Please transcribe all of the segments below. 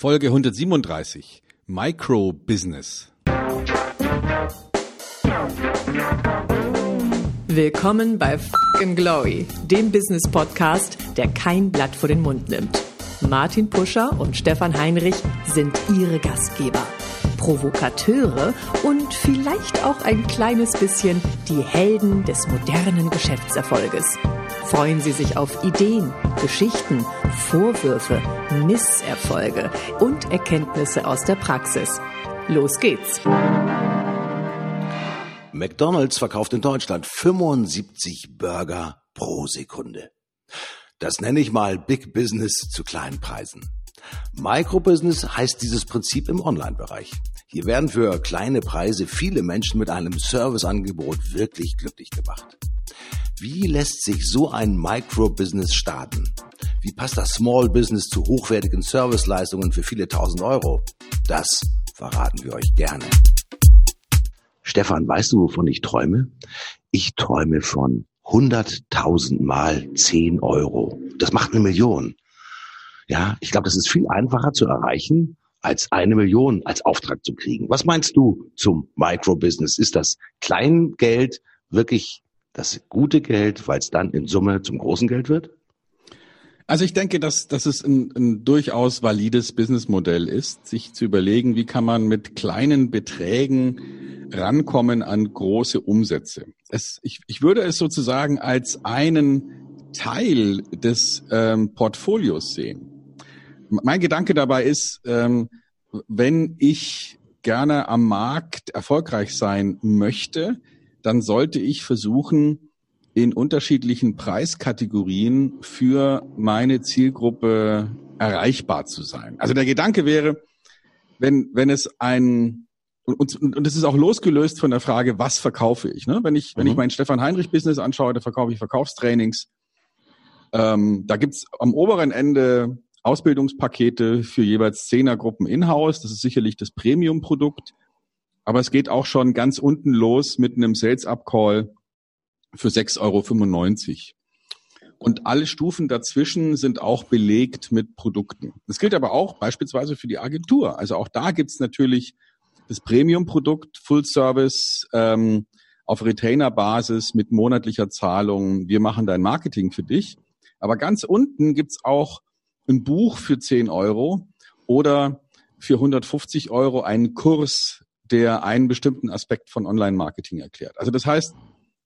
Folge 137 Micro Business. Willkommen bei Fucking Glory, dem Business Podcast, der kein Blatt vor den Mund nimmt. Martin Puscher und Stefan Heinrich sind ihre Gastgeber. Provokateure und vielleicht auch ein kleines bisschen die Helden des modernen Geschäftserfolges. Freuen Sie sich auf Ideen, Geschichten, Vorwürfe, Misserfolge und Erkenntnisse aus der Praxis. Los geht's! McDonald's verkauft in Deutschland 75 Burger pro Sekunde. Das nenne ich mal Big Business zu kleinen Preisen. Microbusiness heißt dieses Prinzip im Online-Bereich. Hier werden für kleine Preise viele Menschen mit einem Serviceangebot wirklich glücklich gemacht. Wie lässt sich so ein Microbusiness starten? Wie passt das Small Business zu hochwertigen Serviceleistungen für viele tausend Euro? Das verraten wir euch gerne. Stefan, weißt du, wovon ich träume? Ich träume von 100.000 mal 10 Euro. Das macht eine Million. Ja, ich glaube, das ist viel einfacher zu erreichen, als eine Million als Auftrag zu kriegen. Was meinst du zum Microbusiness? Ist das Kleingeld wirklich das gute Geld, weil es dann in Summe zum großen Geld wird? Also ich denke, dass, dass es ein, ein durchaus valides Businessmodell ist, sich zu überlegen, wie kann man mit kleinen Beträgen rankommen an große Umsätze. Es, ich, ich würde es sozusagen als einen Teil des ähm, Portfolios sehen mein Gedanke dabei ist, ähm, wenn ich gerne am Markt erfolgreich sein möchte, dann sollte ich versuchen, in unterschiedlichen Preiskategorien für meine Zielgruppe erreichbar zu sein. Also der Gedanke wäre, wenn, wenn es ein, und, und, das ist auch losgelöst von der Frage, was verkaufe ich. Ne? Wenn ich, mhm. wenn ich mhm. mein Stefan Heinrich Business anschaue, da verkaufe ich Verkaufstrainings. Ähm, da gibt's am oberen Ende Ausbildungspakete für jeweils Zehnergruppen in-house. Das ist sicherlich das Premium-Produkt. Aber es geht auch schon ganz unten los mit einem Sales-Up-Call für 6,95 Euro. Und alle Stufen dazwischen sind auch belegt mit Produkten. Das gilt aber auch beispielsweise für die Agentur. Also auch da gibt's natürlich das Premium-Produkt, Full Service, ähm, auf Retainer-Basis mit monatlicher Zahlung. Wir machen dein Marketing für dich. Aber ganz unten gibt's auch ein Buch für 10 Euro oder für 150 Euro einen Kurs, der einen bestimmten Aspekt von Online-Marketing erklärt. Also das heißt,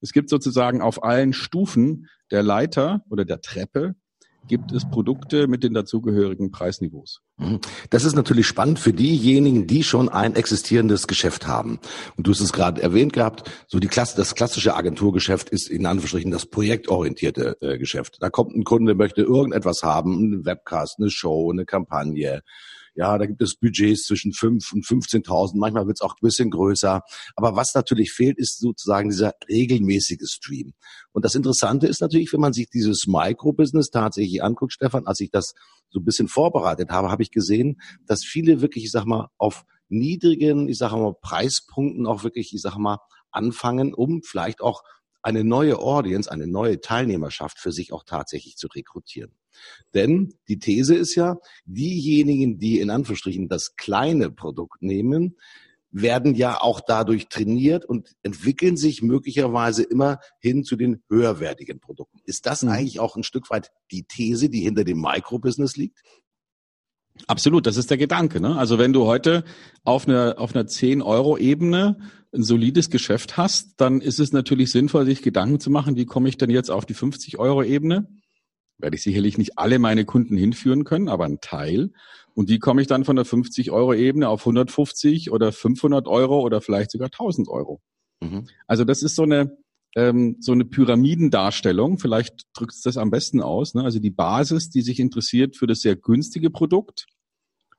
es gibt sozusagen auf allen Stufen der Leiter oder der Treppe gibt es Produkte mit den dazugehörigen Preisniveaus. Mhm. Das ist natürlich spannend für diejenigen, die schon ein existierendes Geschäft haben. Und du hast es gerade erwähnt gehabt, so die Klasse, das klassische Agenturgeschäft ist in Anführungsstrichen das projektorientierte äh, Geschäft. Da kommt ein Kunde, möchte irgendetwas haben, einen Webcast, eine Show, eine Kampagne, ja, da gibt es Budgets zwischen 5 und 15.000. Manchmal wird es auch ein bisschen größer. Aber was natürlich fehlt, ist sozusagen dieser regelmäßige Stream. Und das Interessante ist natürlich, wenn man sich dieses Micro-Business tatsächlich anguckt, Stefan, als ich das so ein bisschen vorbereitet habe, habe ich gesehen, dass viele wirklich, ich sag mal, auf niedrigen, ich sag mal, Preispunkten auch wirklich, ich sag mal, anfangen, um vielleicht auch eine neue Audience, eine neue Teilnehmerschaft für sich auch tatsächlich zu rekrutieren. Denn die These ist ja, diejenigen, die in Anführungsstrichen das kleine Produkt nehmen, werden ja auch dadurch trainiert und entwickeln sich möglicherweise immer hin zu den höherwertigen Produkten. Ist das mhm. eigentlich auch ein Stück weit die These, die hinter dem Microbusiness liegt? Absolut, das ist der Gedanke. Ne? Also wenn du heute auf einer, auf einer 10-Euro-Ebene ein solides Geschäft hast, dann ist es natürlich sinnvoll, sich Gedanken zu machen, wie komme ich denn jetzt auf die 50-Euro-Ebene? werde ich sicherlich nicht alle meine Kunden hinführen können, aber ein Teil. Und wie komme ich dann von der 50-Euro-Ebene auf 150 oder 500 Euro oder vielleicht sogar 1000 Euro? Mhm. Also das ist so eine, ähm, so eine Pyramidendarstellung. Vielleicht drückt es das am besten aus. Ne? Also die Basis, die sich interessiert für das sehr günstige Produkt,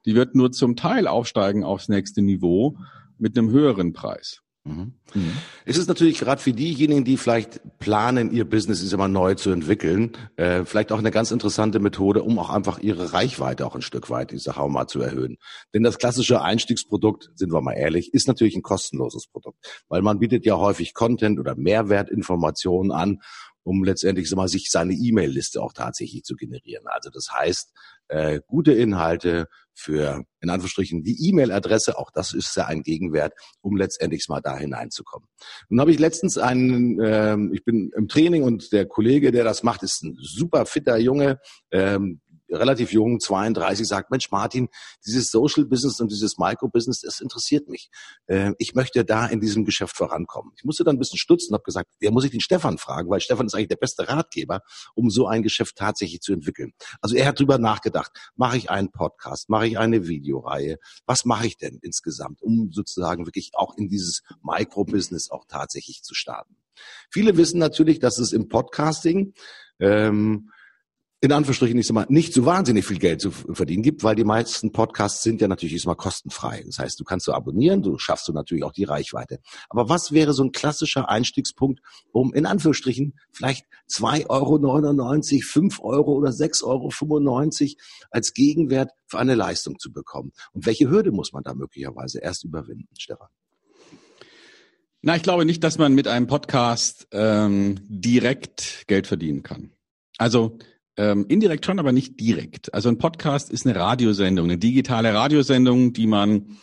die wird nur zum Teil aufsteigen aufs nächste Niveau mit einem höheren Preis. Mhm. Mhm. Es ist natürlich gerade für diejenigen, die vielleicht planen, ihr Business ist immer neu zu entwickeln, äh, vielleicht auch eine ganz interessante Methode, um auch einfach ihre Reichweite auch ein Stück weit, ich sage auch mal, zu erhöhen. Denn das klassische Einstiegsprodukt, sind wir mal ehrlich, ist natürlich ein kostenloses Produkt, weil man bietet ja häufig Content oder Mehrwertinformationen an um letztendlich so mal sich seine E-Mail-Liste auch tatsächlich zu generieren. Also das heißt, äh, gute Inhalte für, in Anführungsstrichen, die E-Mail-Adresse. Auch das ist ja ein Gegenwert, um letztendlich mal da hineinzukommen. Nun habe ich letztens einen, äh, ich bin im Training und der Kollege, der das macht, ist ein super fitter Junge, ähm, relativ jung, 32, sagt, Mensch Martin, dieses Social Business und dieses Micro Business, das interessiert mich. Äh, ich möchte da in diesem Geschäft vorankommen. Ich musste dann ein bisschen stutzen und habe gesagt, wer muss ich den Stefan fragen? Weil Stefan ist eigentlich der beste Ratgeber, um so ein Geschäft tatsächlich zu entwickeln. Also er hat drüber nachgedacht, mache ich einen Podcast, mache ich eine Videoreihe, was mache ich denn insgesamt, um sozusagen wirklich auch in dieses Micro-Business auch tatsächlich zu starten. Viele wissen natürlich, dass es im Podcasting ähm, in Anführungsstrichen ich sag mal, nicht so wahnsinnig viel Geld zu verdienen gibt, weil die meisten Podcasts sind ja natürlich ich kostenfrei. Das heißt, du kannst du abonnieren, du schaffst du natürlich auch die Reichweite. Aber was wäre so ein klassischer Einstiegspunkt, um in Anführungsstrichen vielleicht 2,99 Euro, 5 Euro oder 6,95 Euro als Gegenwert für eine Leistung zu bekommen? Und welche Hürde muss man da möglicherweise erst überwinden, Stefan? Na, ich glaube nicht, dass man mit einem Podcast ähm, direkt Geld verdienen kann. Also ähm, indirekt schon, aber nicht direkt. Also ein Podcast ist eine Radiosendung, eine digitale Radiosendung, die man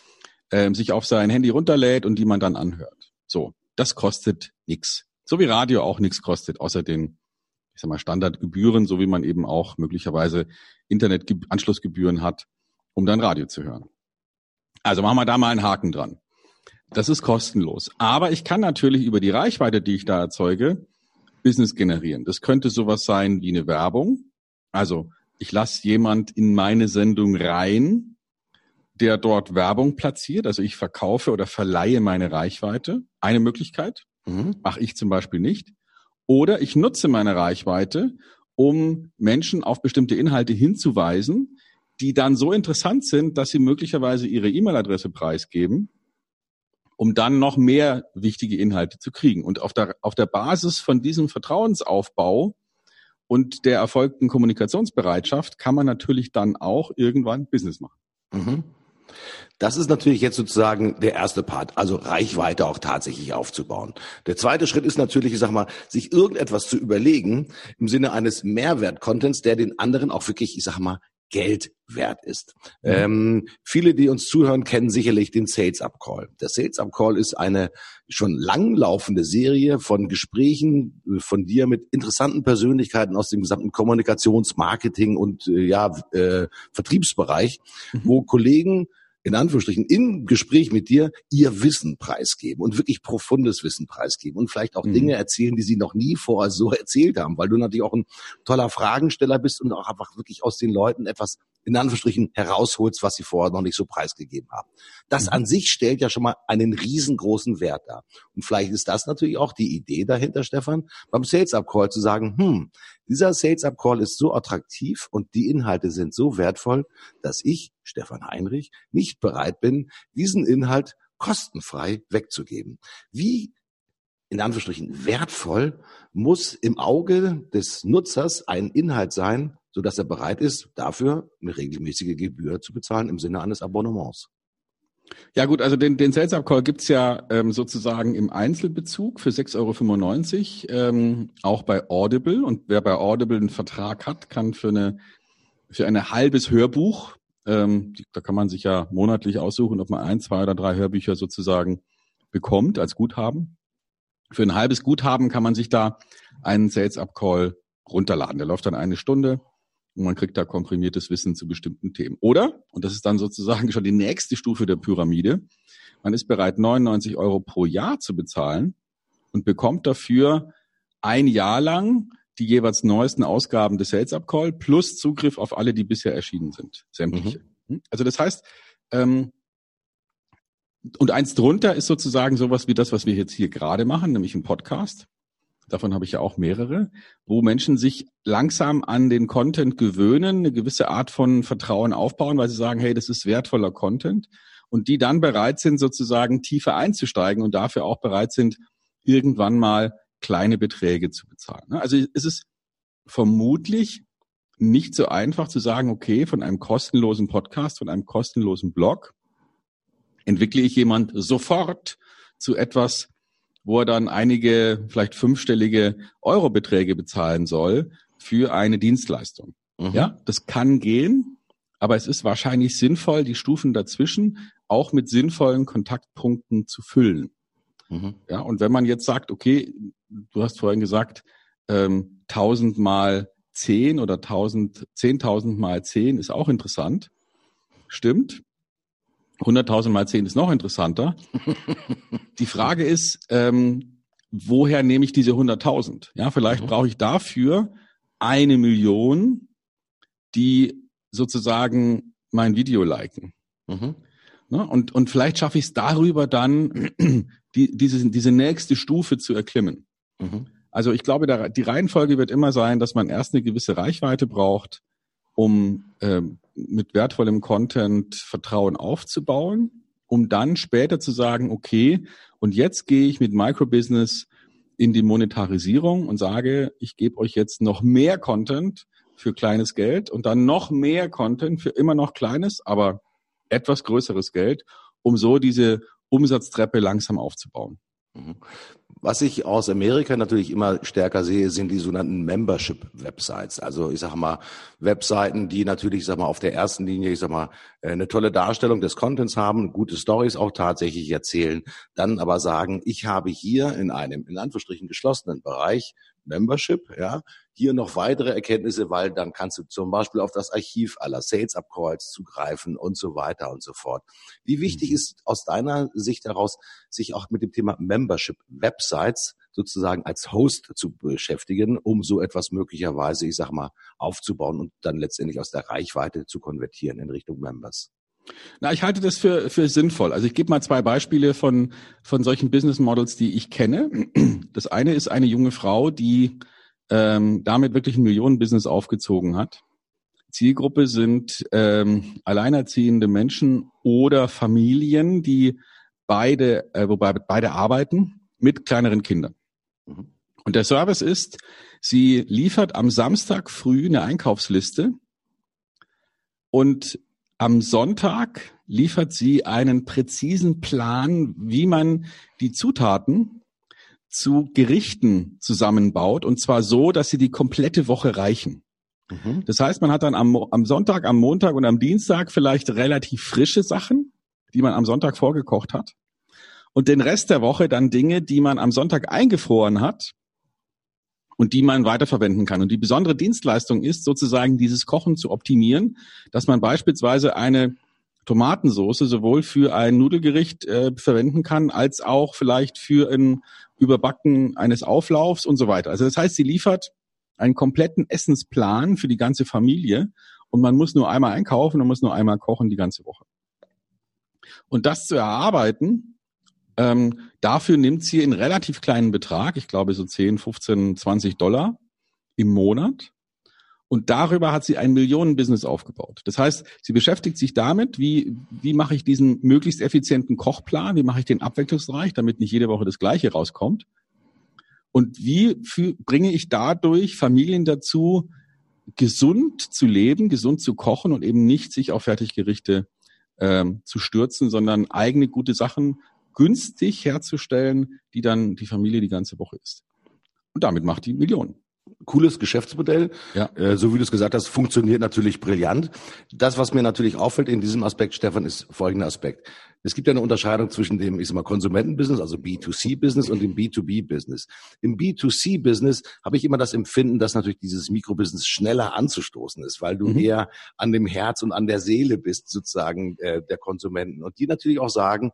ähm, sich auf sein Handy runterlädt und die man dann anhört. So, das kostet nichts. So wie Radio auch nichts kostet, außer den, ich sag mal, Standardgebühren, so wie man eben auch möglicherweise Internetanschlussgebühren hat, um dann Radio zu hören. Also machen wir da mal einen Haken dran. Das ist kostenlos. Aber ich kann natürlich über die Reichweite, die ich da erzeuge, Business generieren. Das könnte sowas sein wie eine Werbung. Also ich lasse jemand in meine Sendung rein, der dort Werbung platziert. Also ich verkaufe oder verleihe meine Reichweite. Eine Möglichkeit. Mhm. Mache ich zum Beispiel nicht. Oder ich nutze meine Reichweite, um Menschen auf bestimmte Inhalte hinzuweisen, die dann so interessant sind, dass sie möglicherweise ihre E-Mail-Adresse preisgeben um dann noch mehr wichtige Inhalte zu kriegen. Und auf der, auf der Basis von diesem Vertrauensaufbau und der erfolgten Kommunikationsbereitschaft kann man natürlich dann auch irgendwann Business machen. Mhm. Das ist natürlich jetzt sozusagen der erste Part, also Reichweite auch tatsächlich aufzubauen. Der zweite Schritt ist natürlich, ich sag mal, sich irgendetwas zu überlegen im Sinne eines Mehrwert-Contents, der den anderen auch wirklich, ich sag mal, Geld wert ist. Mhm. Ähm, viele, die uns zuhören, kennen sicherlich den Sales Up Call. Der Sales Up Call ist eine schon langlaufende Serie von Gesprächen äh, von dir mit interessanten Persönlichkeiten aus dem gesamten Kommunikations-, Marketing und äh, ja äh, Vertriebsbereich, mhm. wo Kollegen in Anführungsstrichen im Gespräch mit dir ihr Wissen preisgeben und wirklich profundes Wissen preisgeben und vielleicht auch mhm. Dinge erzählen, die sie noch nie vorher so erzählt haben, weil du natürlich auch ein toller Fragensteller bist und auch einfach wirklich aus den Leuten etwas in Anführungsstrichen herausholst, was sie vorher noch nicht so preisgegeben haben. Das mhm. an sich stellt ja schon mal einen riesengroßen Wert dar. Und vielleicht ist das natürlich auch die Idee dahinter, Stefan, beim Sales Up Call zu sagen, hm, dieser Sales Up Call ist so attraktiv und die Inhalte sind so wertvoll, dass ich, Stefan Heinrich, nicht bereit bin, diesen Inhalt kostenfrei wegzugeben. Wie in Anführungsstrichen wertvoll muss im Auge des Nutzers ein Inhalt sein, so dass er bereit ist, dafür eine regelmäßige Gebühr zu bezahlen im Sinne eines Abonnements. Ja gut, also den, den Sales Up Call gibt's ja ähm, sozusagen im Einzelbezug für 6,95 Euro, ähm, auch bei Audible. Und wer bei Audible einen Vertrag hat, kann für eine für ein halbes Hörbuch, ähm, da kann man sich ja monatlich aussuchen, ob man ein, zwei oder drei Hörbücher sozusagen bekommt als Guthaben. Für ein halbes Guthaben kann man sich da einen Sales Up Call runterladen. Der läuft dann eine Stunde und man kriegt da komprimiertes Wissen zu bestimmten Themen. Oder, und das ist dann sozusagen schon die nächste Stufe der Pyramide, man ist bereit, 99 Euro pro Jahr zu bezahlen und bekommt dafür ein Jahr lang die jeweils neuesten Ausgaben des Sales Up Call plus Zugriff auf alle, die bisher erschienen sind. Sämtliche. Mhm. Hm? Also das heißt, ähm, und eins drunter ist sozusagen sowas wie das, was wir jetzt hier gerade machen, nämlich ein Podcast davon habe ich ja auch mehrere, wo Menschen sich langsam an den Content gewöhnen, eine gewisse Art von Vertrauen aufbauen, weil sie sagen, hey, das ist wertvoller Content und die dann bereit sind, sozusagen tiefer einzusteigen und dafür auch bereit sind, irgendwann mal kleine Beträge zu bezahlen. Ne? Also es ist vermutlich nicht so einfach zu sagen, okay, von einem kostenlosen Podcast, von einem kostenlosen Blog entwickle ich jemand sofort zu etwas, wo er dann einige, vielleicht fünfstellige Eurobeträge bezahlen soll für eine Dienstleistung. Mhm. Ja, das kann gehen. aber es ist wahrscheinlich sinnvoll, die Stufen dazwischen auch mit sinnvollen Kontaktpunkten zu füllen. Mhm. Ja, und wenn man jetzt sagt, okay, du hast vorhin gesagt, ähm, 1000 mal 10 oder 1000, 10.000 mal 10 ist auch interessant. Stimmt. 100.000 mal 10 ist noch interessanter. Die Frage ist, ähm, woher nehme ich diese 100.000? Ja, vielleicht mhm. brauche ich dafür eine Million, die sozusagen mein Video liken. Mhm. Ne? Und, und vielleicht schaffe ich es darüber dann, die, diese, diese nächste Stufe zu erklimmen. Mhm. Also ich glaube, der, die Reihenfolge wird immer sein, dass man erst eine gewisse Reichweite braucht, um äh, mit wertvollem Content Vertrauen aufzubauen, um dann später zu sagen, okay, und jetzt gehe ich mit Microbusiness in die Monetarisierung und sage, ich gebe euch jetzt noch mehr Content für kleines Geld und dann noch mehr Content für immer noch kleines, aber etwas größeres Geld, um so diese Umsatztreppe langsam aufzubauen. Mhm. Was ich aus Amerika natürlich immer stärker sehe, sind die sogenannten Membership-Websites. Also ich sage mal Webseiten, die natürlich, ich sag mal, auf der ersten Linie, ich sag mal, äh, eine tolle Darstellung des Contents haben, gute Stories auch tatsächlich erzählen, dann aber sagen, ich habe hier in einem in Anführungsstrichen geschlossenen Bereich Membership, ja, hier noch weitere Erkenntnisse, weil dann kannst du zum Beispiel auf das Archiv aller Sales Up Calls zugreifen und so weiter und so fort. Wie wichtig mhm. ist aus deiner Sicht heraus, sich auch mit dem Thema Membership Websites sozusagen als Host zu beschäftigen, um so etwas möglicherweise, ich sag mal, aufzubauen und dann letztendlich aus der Reichweite zu konvertieren in Richtung Members? Na, ich halte das für, für sinnvoll. Also ich gebe mal zwei Beispiele von, von solchen Business Models, die ich kenne. Das eine ist eine junge Frau, die ähm, damit wirklich ein Millionenbusiness aufgezogen hat. Zielgruppe sind ähm, alleinerziehende Menschen oder Familien, die beide, äh, wobei beide arbeiten mit kleineren Kindern. Mhm. Und der Service ist, sie liefert am Samstag früh eine Einkaufsliste und am Sonntag liefert sie einen präzisen Plan, wie man die Zutaten zu Gerichten zusammenbaut und zwar so, dass sie die komplette Woche reichen. Mhm. Das heißt, man hat dann am, am Sonntag, am Montag und am Dienstag vielleicht relativ frische Sachen, die man am Sonntag vorgekocht hat. Und den Rest der Woche dann Dinge, die man am Sonntag eingefroren hat und die man weiterverwenden kann. Und die besondere Dienstleistung ist sozusagen dieses Kochen zu optimieren, dass man beispielsweise eine Tomatensoße sowohl für ein Nudelgericht äh, verwenden kann, als auch vielleicht für ein Überbacken eines Auflaufs und so weiter. Also das heißt, sie liefert einen kompletten Essensplan für die ganze Familie und man muss nur einmal einkaufen und muss nur einmal kochen die ganze Woche. Und das zu erarbeiten, ähm, dafür nimmt sie einen relativ kleinen Betrag, ich glaube so 10, 15, 20 Dollar im Monat. Und darüber hat sie ein Millionenbusiness aufgebaut. Das heißt, sie beschäftigt sich damit, wie, wie mache ich diesen möglichst effizienten Kochplan, wie mache ich den abwechslungsreich, damit nicht jede Woche das Gleiche rauskommt. Und wie für, bringe ich dadurch Familien dazu, gesund zu leben, gesund zu kochen und eben nicht sich auf Fertiggerichte ähm, zu stürzen, sondern eigene gute Sachen günstig herzustellen, die dann die Familie die ganze Woche isst. Und damit macht die Millionen. Cooles Geschäftsmodell. Ja. Äh, so wie du es gesagt hast, funktioniert natürlich brillant. Das, was mir natürlich auffällt in diesem Aspekt, Stefan, ist folgender Aspekt. Es gibt ja eine Unterscheidung zwischen dem, ich sag mal, Konsumentenbusiness, also B2C-Business und dem B2B-Business. Im B2C-Business habe ich immer das Empfinden, dass natürlich dieses Mikrobusiness schneller anzustoßen ist, weil du mhm. eher an dem Herz und an der Seele bist, sozusagen, äh, der Konsumenten. Und die natürlich auch sagen,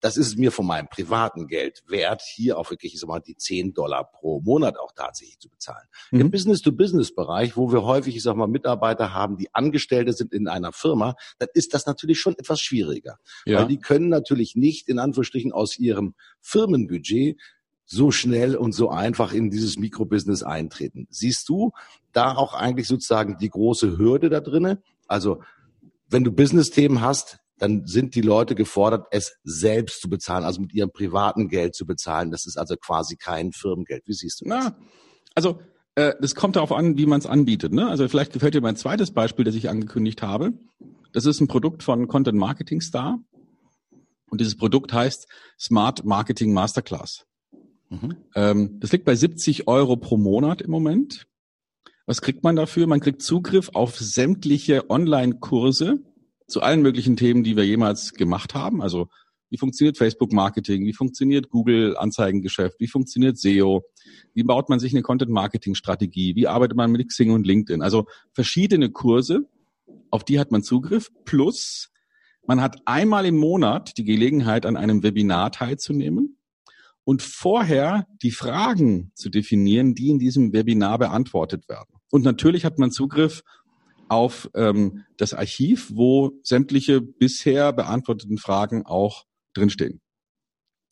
das ist mir von meinem privaten Geld wert, hier auch wirklich, ich sag mal, die 10 Dollar pro Monat auch tatsächlich zu bezahlen. Mhm. Im Business-to-Business-Bereich, wo wir häufig, ich sag mal, Mitarbeiter haben, die Angestellte sind in einer Firma, dann ist das natürlich schon etwas schwieriger. Ja. Weil die können natürlich nicht in Anführungsstrichen aus ihrem Firmenbudget so schnell und so einfach in dieses Mikrobusiness eintreten. Siehst du da auch eigentlich sozusagen die große Hürde da drinne? Also wenn du Business-Themen hast, dann sind die Leute gefordert, es selbst zu bezahlen, also mit ihrem privaten Geld zu bezahlen. Das ist also quasi kein Firmengeld. Wie siehst du das? Na, also äh, das kommt darauf an, wie man es anbietet. Ne? Also vielleicht gefällt dir mein zweites Beispiel, das ich angekündigt habe. Das ist ein Produkt von Content Marketing Star. Und dieses Produkt heißt Smart Marketing Masterclass. Mhm. Ähm, das liegt bei 70 Euro pro Monat im Moment. Was kriegt man dafür? Man kriegt Zugriff auf sämtliche Online-Kurse zu allen möglichen Themen, die wir jemals gemacht haben. Also wie funktioniert Facebook-Marketing? Wie funktioniert Google-Anzeigengeschäft? Wie funktioniert SEO? Wie baut man sich eine Content-Marketing-Strategie? Wie arbeitet man mit Xing und LinkedIn? Also verschiedene Kurse, auf die hat man Zugriff. Plus, man hat einmal im Monat die Gelegenheit, an einem Webinar teilzunehmen und vorher die Fragen zu definieren, die in diesem Webinar beantwortet werden. Und natürlich hat man Zugriff auf ähm, das Archiv, wo sämtliche bisher beantworteten Fragen auch drinstehen.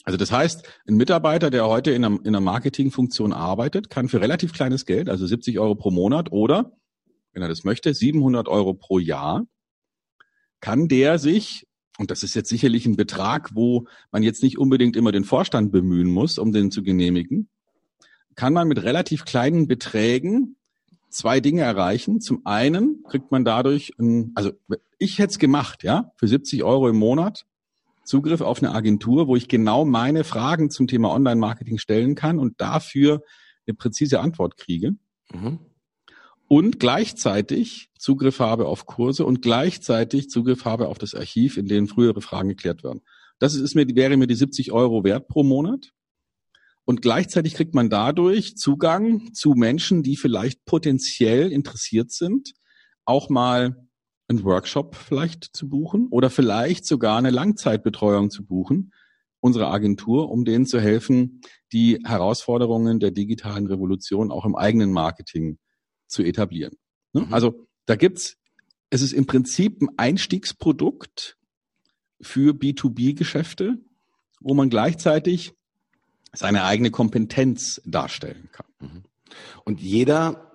Also das heißt, ein Mitarbeiter, der heute in einer, in einer Marketingfunktion arbeitet, kann für relativ kleines Geld, also 70 Euro pro Monat oder, wenn er das möchte, 700 Euro pro Jahr, kann der sich, und das ist jetzt sicherlich ein Betrag, wo man jetzt nicht unbedingt immer den Vorstand bemühen muss, um den zu genehmigen, kann man mit relativ kleinen Beträgen zwei Dinge erreichen. Zum einen kriegt man dadurch, ein, also ich hätte es gemacht, ja, für 70 Euro im Monat Zugriff auf eine Agentur, wo ich genau meine Fragen zum Thema Online-Marketing stellen kann und dafür eine präzise Antwort kriege. Mhm. Und gleichzeitig Zugriff habe auf Kurse und gleichzeitig Zugriff habe auf das Archiv, in dem frühere Fragen geklärt werden. Das ist mir, wäre mir die 70 Euro wert pro Monat. Und gleichzeitig kriegt man dadurch Zugang zu Menschen, die vielleicht potenziell interessiert sind, auch mal einen Workshop vielleicht zu buchen oder vielleicht sogar eine Langzeitbetreuung zu buchen, unsere Agentur, um denen zu helfen, die Herausforderungen der digitalen Revolution auch im eigenen Marketing zu etablieren. Ne? Mhm. Also da gibt's, es ist im Prinzip ein Einstiegsprodukt für B2B-Geschäfte, wo man gleichzeitig seine eigene Kompetenz darstellen kann. Mhm. Und jeder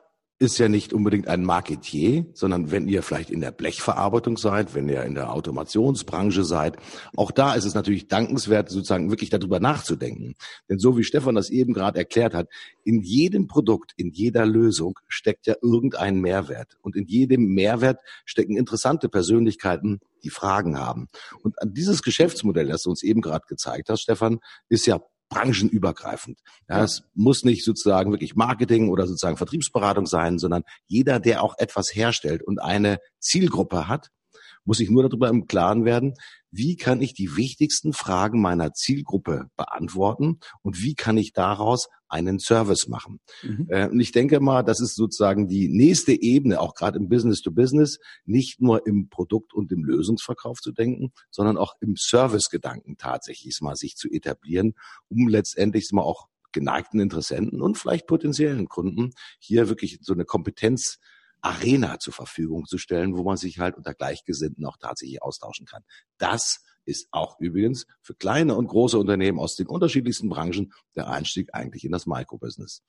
ist ja nicht unbedingt ein Marketier, sondern wenn ihr vielleicht in der Blechverarbeitung seid, wenn ihr in der Automationsbranche seid, auch da ist es natürlich dankenswert, sozusagen wirklich darüber nachzudenken. Denn so wie Stefan das eben gerade erklärt hat, in jedem Produkt, in jeder Lösung steckt ja irgendein Mehrwert. Und in jedem Mehrwert stecken interessante Persönlichkeiten, die Fragen haben. Und dieses Geschäftsmodell, das du uns eben gerade gezeigt hast, Stefan, ist ja branchenübergreifend. Ja, ja. Es muss nicht sozusagen wirklich Marketing oder sozusagen Vertriebsberatung sein, sondern jeder, der auch etwas herstellt und eine Zielgruppe hat, muss sich nur darüber im Klaren werden, wie kann ich die wichtigsten Fragen meiner Zielgruppe beantworten und wie kann ich daraus einen Service machen. Mhm. Äh, und ich denke mal, das ist sozusagen die nächste Ebene, auch gerade im Business to Business, nicht nur im Produkt und im Lösungsverkauf zu denken, sondern auch im Servicegedanken tatsächlich mal sich zu etablieren, um letztendlich mal auch geneigten Interessenten und vielleicht potenziellen Kunden hier wirklich so eine Kompetenz Arena zur Verfügung zu stellen, wo man sich halt unter Gleichgesinnten auch tatsächlich austauschen kann. Das ist auch übrigens für kleine und große Unternehmen aus den unterschiedlichsten Branchen der Einstieg eigentlich in das Microbusiness.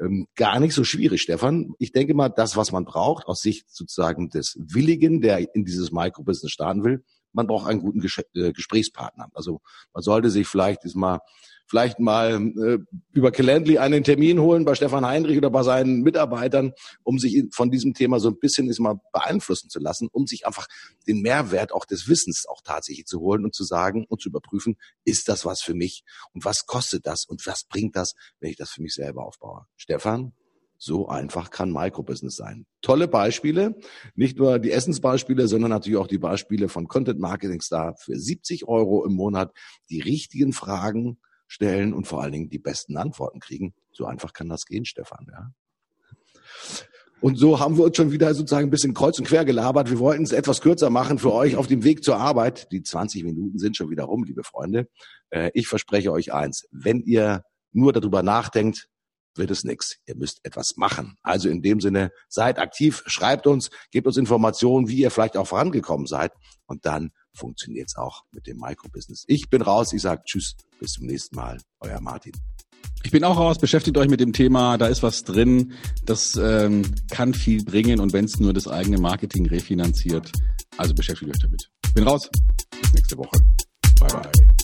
Ähm, gar nicht so schwierig, Stefan. Ich denke mal, das, was man braucht aus Sicht sozusagen des Willigen, der in dieses Microbusiness starten will, man braucht einen guten Ges äh, Gesprächspartner. Also man sollte sich vielleicht diesmal vielleicht mal äh, über Calendly einen Termin holen bei Stefan Heinrich oder bei seinen Mitarbeitern, um sich von diesem Thema so ein bisschen mal beeinflussen zu lassen, um sich einfach den Mehrwert auch des Wissens auch tatsächlich zu holen und zu sagen und zu überprüfen, ist das was für mich und was kostet das und was bringt das, wenn ich das für mich selber aufbaue. Stefan? So einfach kann Microbusiness sein. Tolle Beispiele, nicht nur die Essensbeispiele, sondern natürlich auch die Beispiele von Content Marketing Star für 70 Euro im Monat, die richtigen Fragen stellen und vor allen Dingen die besten Antworten kriegen. So einfach kann das gehen, Stefan. Ja. Und so haben wir uns schon wieder sozusagen ein bisschen kreuz und quer gelabert. Wir wollten es etwas kürzer machen für euch auf dem Weg zur Arbeit. Die 20 Minuten sind schon wieder rum, liebe Freunde. Äh, ich verspreche euch eins. Wenn ihr nur darüber nachdenkt, wird es nichts. Ihr müsst etwas machen. Also in dem Sinne, seid aktiv, schreibt uns, gebt uns Informationen, wie ihr vielleicht auch vorangekommen seid. Und dann funktioniert es auch mit dem Microbusiness. Ich bin raus, ich sage Tschüss, bis zum nächsten Mal. Euer Martin. Ich bin auch raus, beschäftigt euch mit dem Thema, da ist was drin, das ähm, kann viel bringen und wenn es nur das eigene Marketing refinanziert, also beschäftigt euch damit. Ich bin raus, bis nächste Woche. Bye bye.